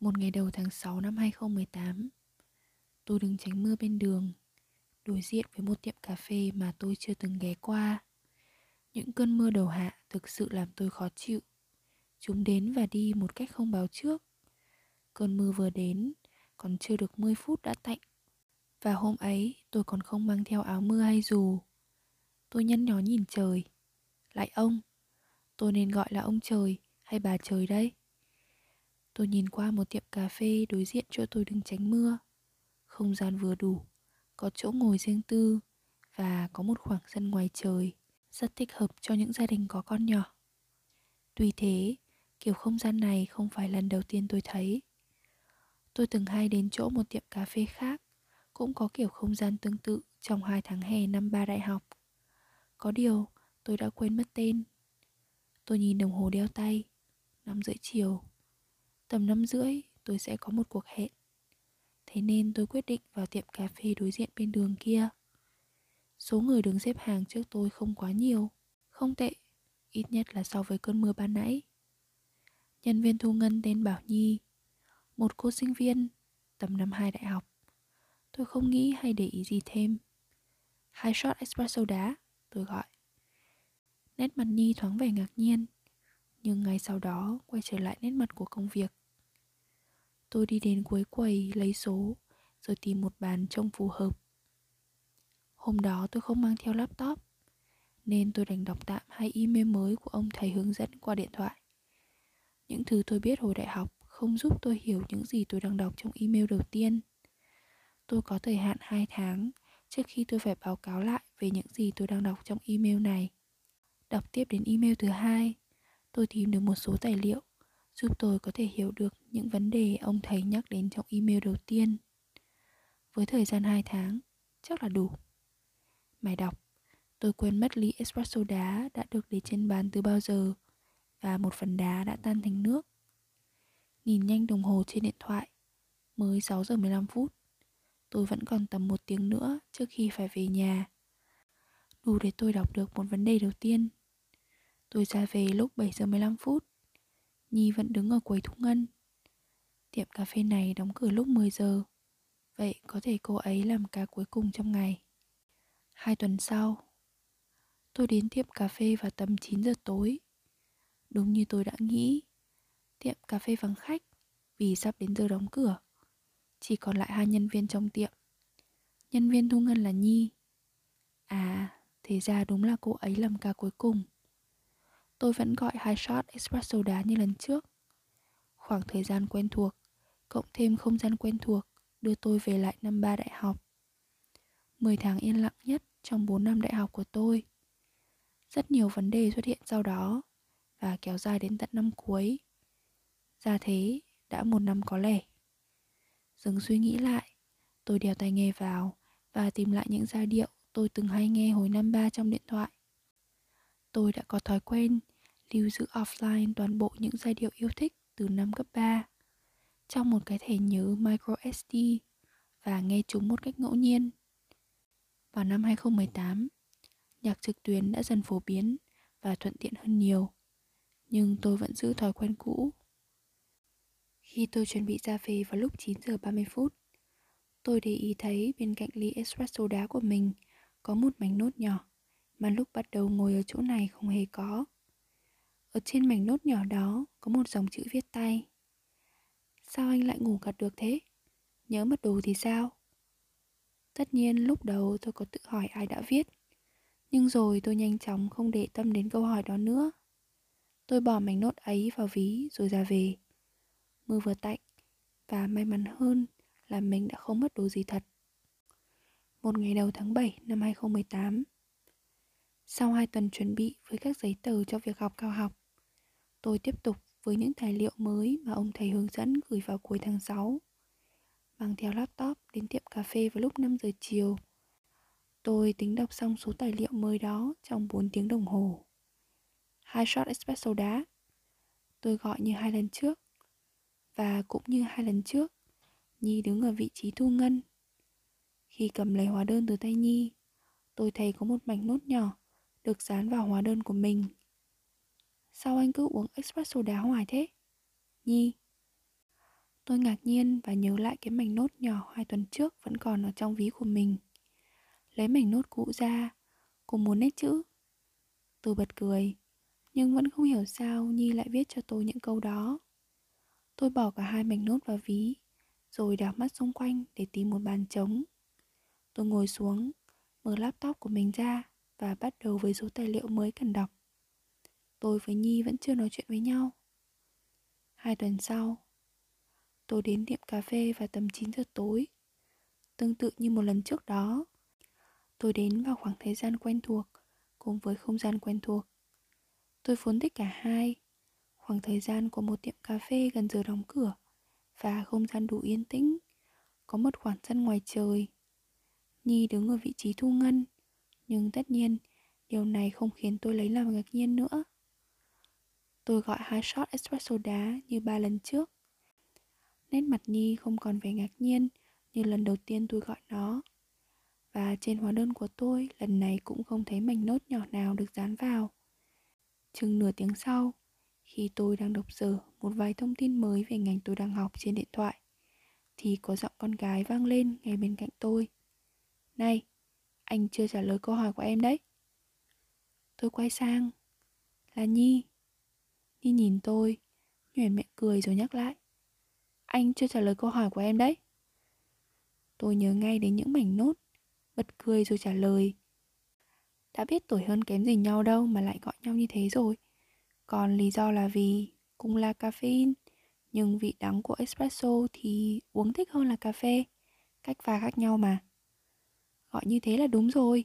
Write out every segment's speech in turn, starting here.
một ngày đầu tháng 6 năm 2018 Tôi đứng tránh mưa bên đường, Đối diện với một tiệm cà phê mà tôi chưa từng ghé qua. Những cơn mưa đầu hạ thực sự làm tôi khó chịu. Chúng đến và đi một cách không báo trước. Cơn mưa vừa đến, Còn chưa được 10 phút đã tạnh. Và hôm ấy, tôi còn không mang theo áo mưa hay dù. Tôi nhăn nhó nhìn trời. Lại ông. Tôi nên gọi là ông trời hay bà trời đây? Tôi nhìn qua một tiệm cà phê đối diện chỗ tôi đứng tránh mưa. Không gian vừa đủ, có chỗ ngồi riêng tư và có một khoảng sân ngoài trời rất thích hợp cho những gia đình có con nhỏ. Tuy thế, kiểu không gian này không phải lần đầu tiên tôi thấy. Tôi từng hay đến chỗ một tiệm cà phê khác cũng có kiểu không gian tương tự trong hai tháng hè năm ba đại học. Có điều, tôi đã quên mất tên Tôi nhìn đồng hồ đeo tay năm rưỡi chiều Tầm năm rưỡi, tôi sẽ có một cuộc hẹn. Thế nên tôi quyết định vào tiệm cà phê đối diện bên đường kia. Số người đứng xếp hàng trước tôi không quá nhiều, Không tệ, Ít nhất là so với cơn mưa ban nãy. Nhân viên thu ngân tên Bảo Nhi, Một cô sinh viên, Tầm năm hai đại học. Tôi không nghĩ hay để ý gì thêm. Hai shot espresso đá, Tôi gọi. Nét mặt Nhi thoáng vẻ ngạc nhiên. Nhưng ngay sau đó quay trở lại nét mặt của công việc. Tôi đi đến cuối quầy lấy số Rồi tìm một bàn trông phù hợp. Hôm đó tôi không mang theo laptop Nên tôi đành đọc tạm hai email mới của ông thầy hướng dẫn qua điện thoại. Những thứ tôi biết hồi đại học không giúp tôi hiểu những gì tôi đang đọc trong email đầu tiên. Tôi có thời hạn 2 tháng trước khi tôi phải báo cáo lại về những gì tôi đang đọc trong email này. Đọc tiếp đến email thứ hai, tôi tìm được một số tài liệu giúp tôi có thể hiểu được những vấn đề ông thầy nhắc đến trong email đầu tiên. Với thời gian 2 tháng, chắc là đủ. Mày đọc, tôi quên mất ly espresso đá đã được để trên bàn từ bao giờ và một phần đá đã tan thành nước. Nhìn nhanh đồng hồ trên điện thoại, mới 6 giờ 15 phút. Tôi vẫn còn tầm một tiếng nữa trước khi phải về nhà. Đủ để tôi đọc được một vấn đề đầu tiên Tôi ra về lúc 7 giờ 15 phút. Nhi vẫn đứng ở quầy thu ngân. Tiệm cà phê này đóng cửa lúc 10 giờ. Vậy có thể cô ấy làm ca cuối cùng trong ngày. Hai tuần sau Tôi đến tiệm cà phê vào tầm 9 giờ tối. Đúng như tôi đã nghĩ Tiệm cà phê vắng khách Vì sắp đến giờ đóng cửa. Chỉ còn lại hai nhân viên trong tiệm. Nhân viên thu ngân là Nhi. À, thế ra đúng là cô ấy làm ca cuối cùng. Tôi vẫn gọi hai shot espresso đá như lần trước. Khoảng thời gian quen thuộc, cộng thêm không gian quen thuộc, đưa tôi về lại năm ba đại học. 10 tháng yên lặng nhất trong bốn năm đại học của tôi. Rất nhiều vấn đề xuất hiện sau đó và kéo dài đến tận năm cuối. Ra thế, đã một năm có lẽ. Dừng suy nghĩ lại, tôi đeo tai nghe vào và tìm lại những giai điệu tôi từng hay nghe hồi năm ba trong điện thoại. Tôi đã có thói quen lưu giữ offline toàn bộ những giai điệu yêu thích từ năm cấp 3 trong một cái thẻ nhớ micro SD và nghe chúng một cách ngẫu nhiên. Vào năm 2018, nhạc trực tuyến đã dần phổ biến và thuận tiện hơn nhiều, nhưng tôi vẫn giữ thói quen cũ. Khi tôi chuẩn bị ra về vào lúc 9 giờ 30 phút, tôi để ý thấy bên cạnh ly espresso đá của mình có một mảnh nốt nhỏ mà lúc bắt đầu ngồi ở chỗ này không hề có. Ở trên mảnh nốt nhỏ đó có một dòng chữ viết tay. Sao anh lại ngủ gật được thế? Nhớ mất đồ thì sao? Tất nhiên lúc đầu tôi có tự hỏi ai đã viết, Nhưng rồi tôi nhanh chóng không để tâm đến câu hỏi đó nữa Tôi bỏ mảnh nốt ấy vào ví rồi ra về Mưa vừa tạnh, Và may mắn hơn là mình đã không mất đồ gì thật Một ngày đầu tháng 7 năm 2018 sau hai tuần chuẩn bị với các giấy tờ cho việc học cao học Tôi tiếp tục với những tài liệu mới mà ông thầy hướng dẫn gửi vào cuối tháng 6 mang theo laptop đến tiệm cà phê vào lúc 5 giờ chiều. Tôi tính đọc xong số tài liệu mới đó trong 4 tiếng đồng hồ. Hai shot espresso đá. Tôi gọi như hai lần trước. Và cũng như hai lần trước, Nhi đứng ở vị trí thu ngân. Khi cầm lấy hóa đơn từ tay Nhi, tôi thấy có một mảnh nốt nhỏ được dán vào hóa đơn của mình. Sao anh cứ uống espresso đá hoài thế? Nhi Tôi ngạc nhiên và nhớ lại cái mảnh nốt nhỏ hai tuần trước vẫn còn ở trong ví của mình. Lấy mảnh nốt cũ ra, cùng muốn nét chữ. Tôi bật cười, nhưng vẫn không hiểu sao Nhi lại viết cho tôi những câu đó. Tôi bỏ cả hai mảnh nốt vào ví, rồi đảo mắt xung quanh để tìm một bàn trống. Tôi ngồi xuống, mở laptop của mình ra và bắt đầu với số tài liệu mới cần đọc. Tôi với Nhi vẫn chưa nói chuyện với nhau. Hai tuần sau, Tôi đến tiệm cà phê vào tầm 9 giờ tối Tương tự như một lần trước đó Tôi đến vào khoảng thời gian quen thuộc Cùng với không gian quen thuộc Tôi vốn thích cả hai Khoảng thời gian của một tiệm cà phê gần giờ đóng cửa Và không gian đủ yên tĩnh Có một khoảng sân ngoài trời Nhi đứng ở vị trí thu ngân nhưng tất nhiên Điều này không khiến tôi lấy làm ngạc nhiên nữa Tôi gọi hai shot espresso đá như ba lần trước Nét mặt Nhi không còn vẻ ngạc nhiên như lần đầu tiên tôi gọi nó. Và trên hóa đơn của tôi lần này cũng không thấy mảnh nốt nhỏ nào được dán vào. Chừng nửa tiếng sau, khi tôi đang đọc dở một vài thông tin mới về ngành tôi đang học trên điện thoại, thì có giọng con gái vang lên ngay bên cạnh tôi. Này, anh chưa trả lời câu hỏi của em đấy. Tôi quay sang. Là Nhi. Nhi nhìn tôi, nhoẻn miệng cười rồi nhắc lại. Anh chưa trả lời câu hỏi của em đấy Tôi nhớ ngay đến những mảnh nốt Bật cười rồi trả lời Đã biết tuổi hơn kém gì nhau đâu Mà lại gọi nhau như thế rồi Còn lý do là vì Cùng là caffeine Nhưng vị đắng của espresso thì uống thích hơn là cà phê Cách pha khác nhau mà Gọi như thế là đúng rồi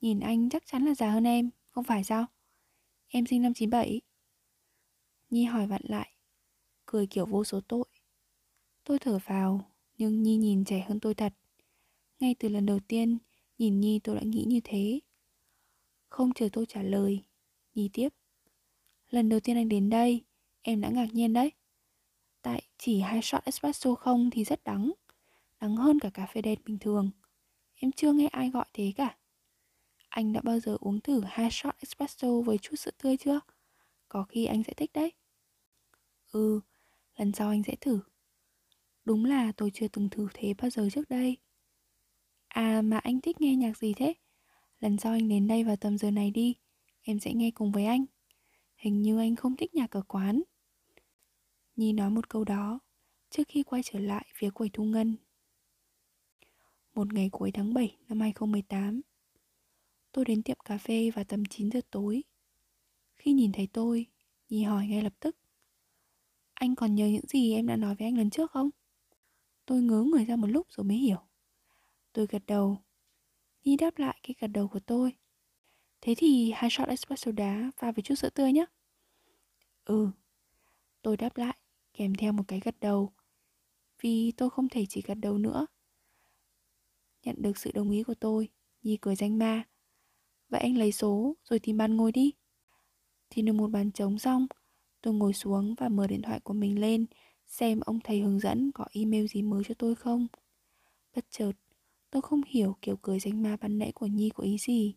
Nhìn anh chắc chắn là già hơn em Không phải sao Em sinh năm 97 Nhi hỏi vặn lại Cười kiểu vô số tội Tôi thở vào, nhưng Nhi nhìn trẻ hơn tôi thật. Ngay từ lần đầu tiên, nhìn Nhi tôi đã nghĩ như thế. Không chờ tôi trả lời, Nhi tiếp. Lần đầu tiên anh đến đây, em đã ngạc nhiên đấy. Tại chỉ hai shot espresso không thì rất đắng. Đắng hơn cả cà phê đen bình thường. Em chưa nghe ai gọi thế cả. Anh đã bao giờ uống thử hai shot espresso với chút sữa tươi chưa? Có khi anh sẽ thích đấy. Ừ, lần sau anh sẽ thử. Đúng là tôi chưa từng thử thế bao giờ trước đây À mà anh thích nghe nhạc gì thế? Lần sau anh đến đây vào tầm giờ này đi Em sẽ nghe cùng với anh Hình như anh không thích nhạc ở quán Nhi nói một câu đó Trước khi quay trở lại phía quầy thu ngân một ngày cuối tháng 7 năm 2018 Tôi đến tiệm cà phê vào tầm 9 giờ tối. Khi nhìn thấy tôi Nhi hỏi ngay lập tức, Anh còn nhớ những gì em đã nói với anh lần trước không? Tôi ngớ người ra một lúc rồi mới hiểu. Tôi gật đầu. Nhi đáp lại cái gật đầu của tôi. Thế thì hai shot espresso đá pha với chút sữa tươi nhé Ừ. Tôi đáp lại, kèm theo một cái gật đầu. Vì tôi không thể chỉ gật đầu nữa Nhận được sự đồng ý của tôi Nhi cười danh ma Vậy anh lấy số rồi tìm bàn ngồi đi Thì được một bàn trống xong Tôi ngồi xuống và mở điện thoại của mình lên xem ông thầy hướng dẫn có email gì mới cho tôi không. Bất chợt, tôi không hiểu kiểu cười danh ma ban nãy của Nhi có ý gì.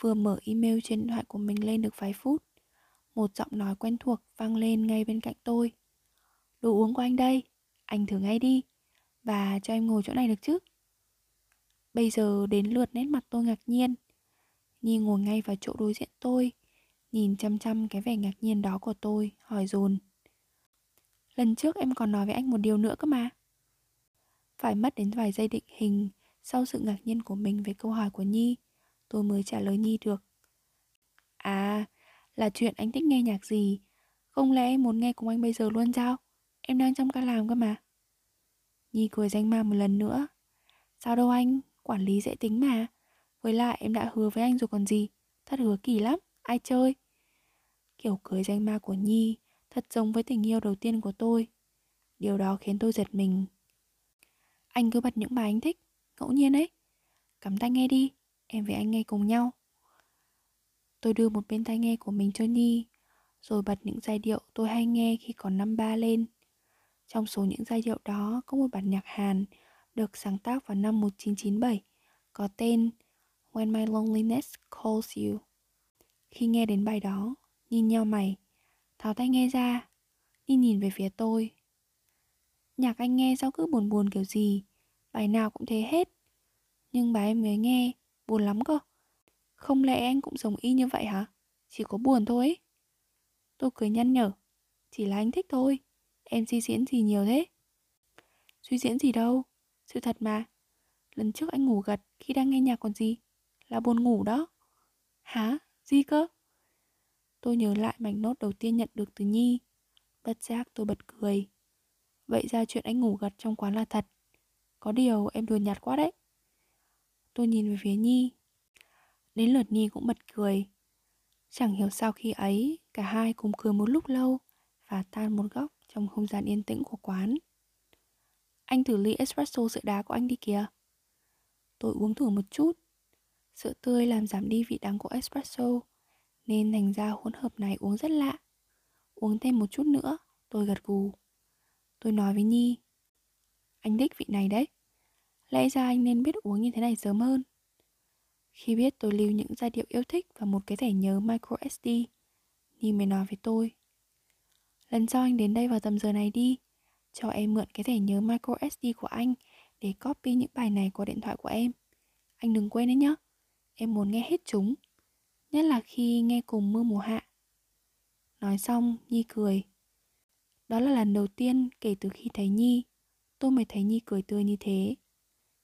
Vừa mở email trên điện thoại của mình lên được vài phút, một giọng nói quen thuộc vang lên ngay bên cạnh tôi. Đồ uống của anh đây, anh thử ngay đi, và cho em ngồi chỗ này được chứ? Bây giờ đến lượt nét mặt tôi ngạc nhiên. Nhi ngồi ngay vào chỗ đối diện tôi, nhìn chăm chăm cái vẻ ngạc nhiên đó của tôi, hỏi dồn Lần trước em còn nói với anh một điều nữa cơ mà. Phải mất đến vài giây định hình sau sự ngạc nhiên của mình về câu hỏi của Nhi, tôi mới trả lời Nhi được. À, là chuyện anh thích nghe nhạc gì? Không lẽ em muốn nghe cùng anh bây giờ luôn sao? Em đang trong ca làm cơ mà. Nhi cười danh ma một lần nữa. Sao đâu anh, quản lý dễ tính mà. Với lại em đã hứa với anh rồi còn gì. Thật hứa kỳ lắm, ai chơi? Kiểu cười danh ma của Nhi thật giống với tình yêu đầu tiên của tôi. Điều đó khiến tôi giật mình. Anh cứ bật những bài anh thích, ngẫu nhiên ấy. Cắm tai nghe đi, em với anh nghe cùng nhau. Tôi đưa một bên tai nghe của mình cho Nhi, rồi bật những giai điệu tôi hay nghe khi còn năm ba lên. Trong số những giai điệu đó có một bản nhạc Hàn được sáng tác vào năm 1997 có tên When My Loneliness Calls You. Khi nghe đến bài đó, nhìn nhau mày, tháo tay nghe ra, đi nhìn về phía tôi. Nhạc anh nghe sao cứ buồn buồn kiểu gì, bài nào cũng thế hết. Nhưng bài em mới nghe, buồn lắm cơ. Không lẽ anh cũng giống y như vậy hả? Chỉ có buồn thôi ấy. Tôi cười nhăn nhở, chỉ là anh thích thôi. Em suy diễn gì nhiều thế? Suy diễn gì đâu, sự thật mà. Lần trước anh ngủ gật khi đang nghe nhạc còn gì? Là buồn ngủ đó. Hả? Gì cơ? Tôi nhớ lại mảnh nốt đầu tiên nhận được từ Nhi. Bất giác tôi bật cười. Vậy ra chuyện anh ngủ gật trong quán là thật. Có điều em đùa nhạt quá đấy. Tôi nhìn về phía Nhi. Đến lượt Nhi cũng bật cười. Chẳng hiểu sao khi ấy, cả hai cùng cười một lúc lâu và tan một góc trong không gian yên tĩnh của quán. Anh thử ly espresso sữa đá của anh đi kìa. Tôi uống thử một chút. Sữa tươi làm giảm đi vị đắng của espresso, nên thành ra hỗn hợp này uống rất lạ. Uống thêm một chút nữa, tôi gật gù. Tôi nói với Nhi, anh thích vị này đấy. Lẽ ra anh nên biết uống như thế này sớm hơn. Khi biết tôi lưu những giai điệu yêu thích và một cái thẻ nhớ micro SD, Nhi mới nói với tôi. Lần sau anh đến đây vào tầm giờ này đi cho em mượn cái thẻ nhớ micro SD của anh Để copy những bài này qua điện thoại của em. Anh đừng quên đấy nhá. Em muốn nghe hết chúng, Nhất là khi nghe cùng mưa mùa hạ. Nói xong, Nhi cười. Đó là lần đầu tiên kể từ khi thấy Nhi. Tôi mới thấy Nhi cười tươi như thế.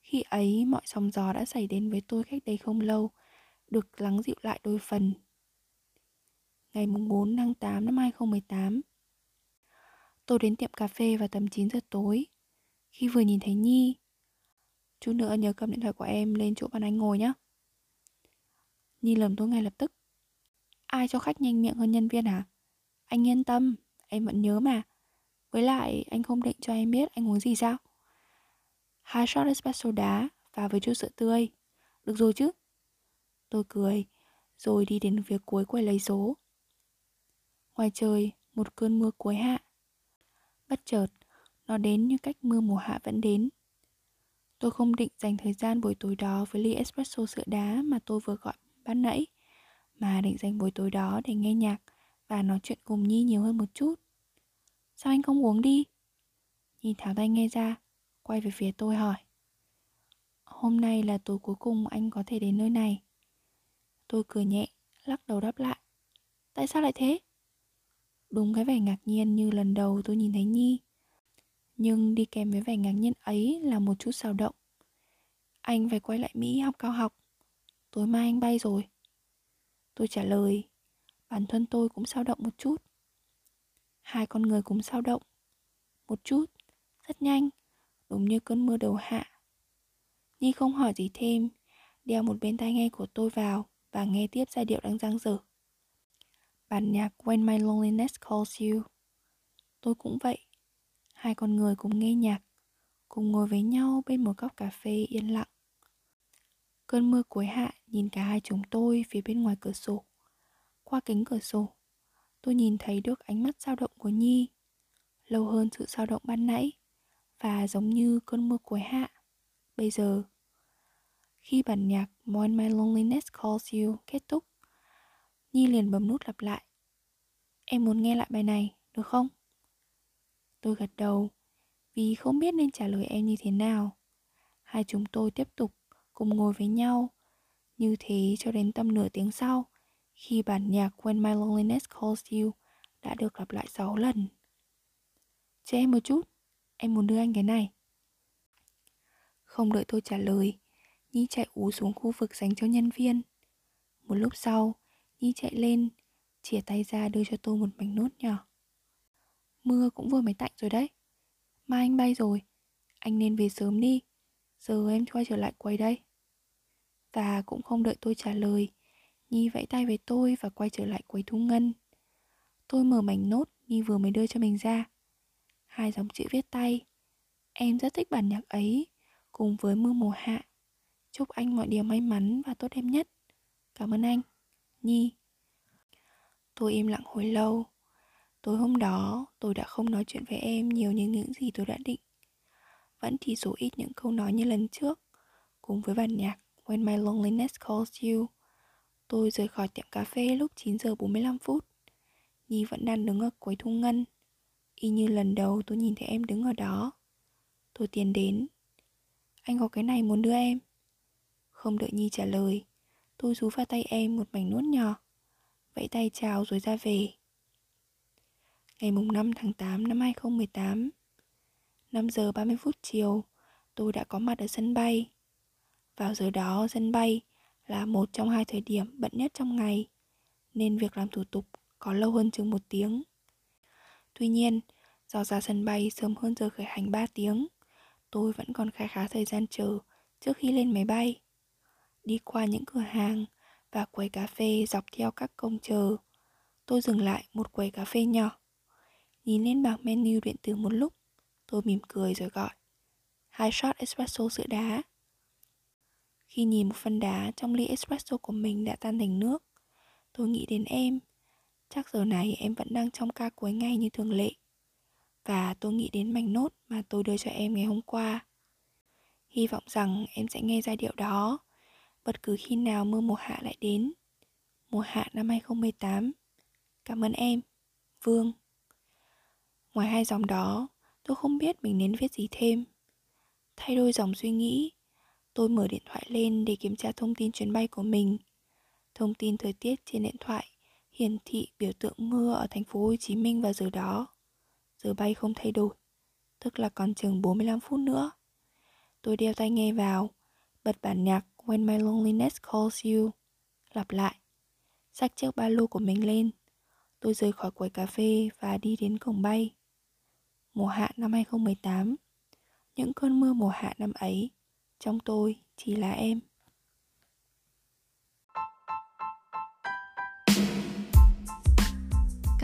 Khi ấy, mọi sóng gió đã xảy đến với tôi cách đây không lâu, Được lắng dịu lại đôi phần. Ngày 4 tháng 8 năm 2018 Tôi đến tiệm cà phê vào tầm 9 giờ tối. Khi vừa nhìn thấy Nhi Chút nữa nhớ cầm điện thoại của em lên chỗ bạn anh ngồi nhé Nhi lầm tôi ngay lập tức. Ai cho khách nhanh miệng hơn nhân viên hả? Anh yên tâm, em vẫn nhớ mà. Với lại anh không định cho em biết anh uống gì sao? Hai shot espresso đá và với chút sữa tươi. Được rồi chứ? Tôi cười Rồi đi đến phía cuối quầy lấy số. Ngoài trời, một cơn mưa cuối hạ. Bất chợt, nó đến như cách mưa mùa hạ vẫn đến. Tôi không định dành thời gian buổi tối đó với ly espresso sữa đá mà tôi vừa gọi ban nãy, mà định dành buổi tối đó để nghe nhạc và nói chuyện cùng Nhi nhiều hơn một chút. Sao anh không uống đi? Nhi tháo tay nghe ra, quay về phía tôi hỏi. Hôm nay là tối cuối cùng anh có thể đến nơi này. Tôi cười nhẹ, lắc đầu đáp lại. Tại sao lại thế? Đúng cái vẻ ngạc nhiên như lần đầu tôi nhìn thấy Nhi. Nhưng đi kèm với vẻ ngạc nhiên ấy là một chút xao động. Anh phải quay lại Mỹ học cao học. Tối mai anh bay rồi. Tôi trả lời, Bản thân tôi cũng sao động một chút. Hai con người cũng sao động. Một chút, Rất nhanh, Đúng như cơn mưa đầu hạ. Nhi không hỏi gì thêm, Đeo một bên tai nghe của tôi vào Và nghe tiếp giai điệu đang giang dở. Bản nhạc When My Loneliness Calls You. Tôi cũng vậy. Hai con người cùng nghe nhạc, Cùng ngồi với nhau bên một góc cà phê yên lặng. Cơn mưa cuối hạ nhìn cả hai chúng tôi phía bên ngoài cửa sổ. Qua kính cửa sổ, Tôi nhìn thấy được ánh mắt dao động của Nhi, Lâu hơn sự dao động ban nãy, Và giống như cơn mưa cuối hạ. Bây giờ, Khi bản nhạc When My Loneliness Calls You kết thúc Nhi liền bấm nút lặp lại Em muốn nghe lại bài này, được không? Tôi gật đầu Vì không biết nên trả lời em như thế nào Hai chúng tôi tiếp tục cùng ngồi với nhau Như thế cho đến tầm nửa tiếng sau Khi bản nhạc When My Loneliness Calls You đã được lặp lại 6 lần Chờ em một chút, em muốn đưa anh cái này. Không đợi tôi trả lời, Nhi chạy ú xuống khu vực dành cho nhân viên. Một lúc sau, Nhi chạy lên, chìa tay ra đưa cho tôi một mảnh nốt nhỏ. Mưa cũng vừa mới tạnh rồi đấy. Mai anh bay rồi, anh nên về sớm đi. Giờ em quay trở lại quầy đây. Và cũng không đợi tôi trả lời, Nhi vẫy tay với tôi và quay trở lại quầy thu ngân. Tôi mở mảnh nốt Nhi vừa mới đưa cho mình ra. Hai dòng chữ viết tay. Em rất thích bản nhạc ấy, cùng với mưa mùa hạ. Chúc anh mọi điều may mắn và tốt đẹp nhất. Cảm ơn anh. Nhi. Tôi im lặng hồi lâu. Tối hôm đó, tôi đã không nói chuyện với em nhiều như những gì tôi đã định. Vẫn chỉ số ít những câu nói như lần trước, cùng với bản nhạc When My Loneliness Calls You. Tôi rời khỏi tiệm cà phê lúc 9 giờ 45 phút. Nhi vẫn đang đứng ở cuối thu ngân. Y như lần đầu tôi nhìn thấy em đứng ở đó. Tôi tiến đến. Anh có cái này muốn đưa em. Không đợi Nhi trả lời, tôi rú vào tay em một mảnh nuốt nhỏ. Vẫy tay chào rồi ra về. Ngày mùng 5 tháng 8 năm 2018 5 giờ 30 phút chiều Tôi đã có mặt ở sân bay Vào giờ đó sân bay là một trong hai thời điểm bận nhất trong ngày Nên việc làm thủ tục có lâu hơn chừng một tiếng Tuy nhiên, do ra sân bay sớm hơn giờ khởi hành 3 tiếng Tôi vẫn còn khá khá thời gian chờ trước khi lên máy bay Đi qua những cửa hàng và quầy cà phê dọc theo các công chờ Tôi dừng lại một quầy cà phê nhỏ. Nhìn lên bảng menu điện tử một lúc, Tôi mỉm cười rồi gọi, Hai shot espresso sữa đá. Khi nhìn một phân đá trong ly espresso của mình đã tan thành nước, Tôi nghĩ đến em. Chắc giờ này em vẫn đang trong ca cuối ngày như thường lệ. Và tôi nghĩ đến mảnh nốt mà tôi đưa cho em ngày hôm qua. Hy vọng rằng em sẽ nghe giai điệu đó. Bất cứ khi nào mưa mùa hạ lại đến Mùa hạ năm 2018 Cảm ơn em Vương Ngoài hai dòng đó, tôi không biết mình nên viết gì thêm. Thay đôi dòng suy nghĩ, tôi mở điện thoại lên để kiểm tra thông tin chuyến bay của mình. Thông tin thời tiết trên điện thoại hiển thị biểu tượng mưa ở thành phố Hồ Chí Minh vào giờ đó. Giờ bay không thay đổi, tức là còn chừng 45 phút nữa. Tôi đeo tai nghe vào, bật bản nhạc When My Loneliness Calls You. Lặp lại, xách chiếc ba lô của mình lên. Tôi rời khỏi quầy cà phê và đi đến cổng bay mùa hạ năm 2018 Những cơn mưa mùa hạ năm ấy Trong tôi chỉ là em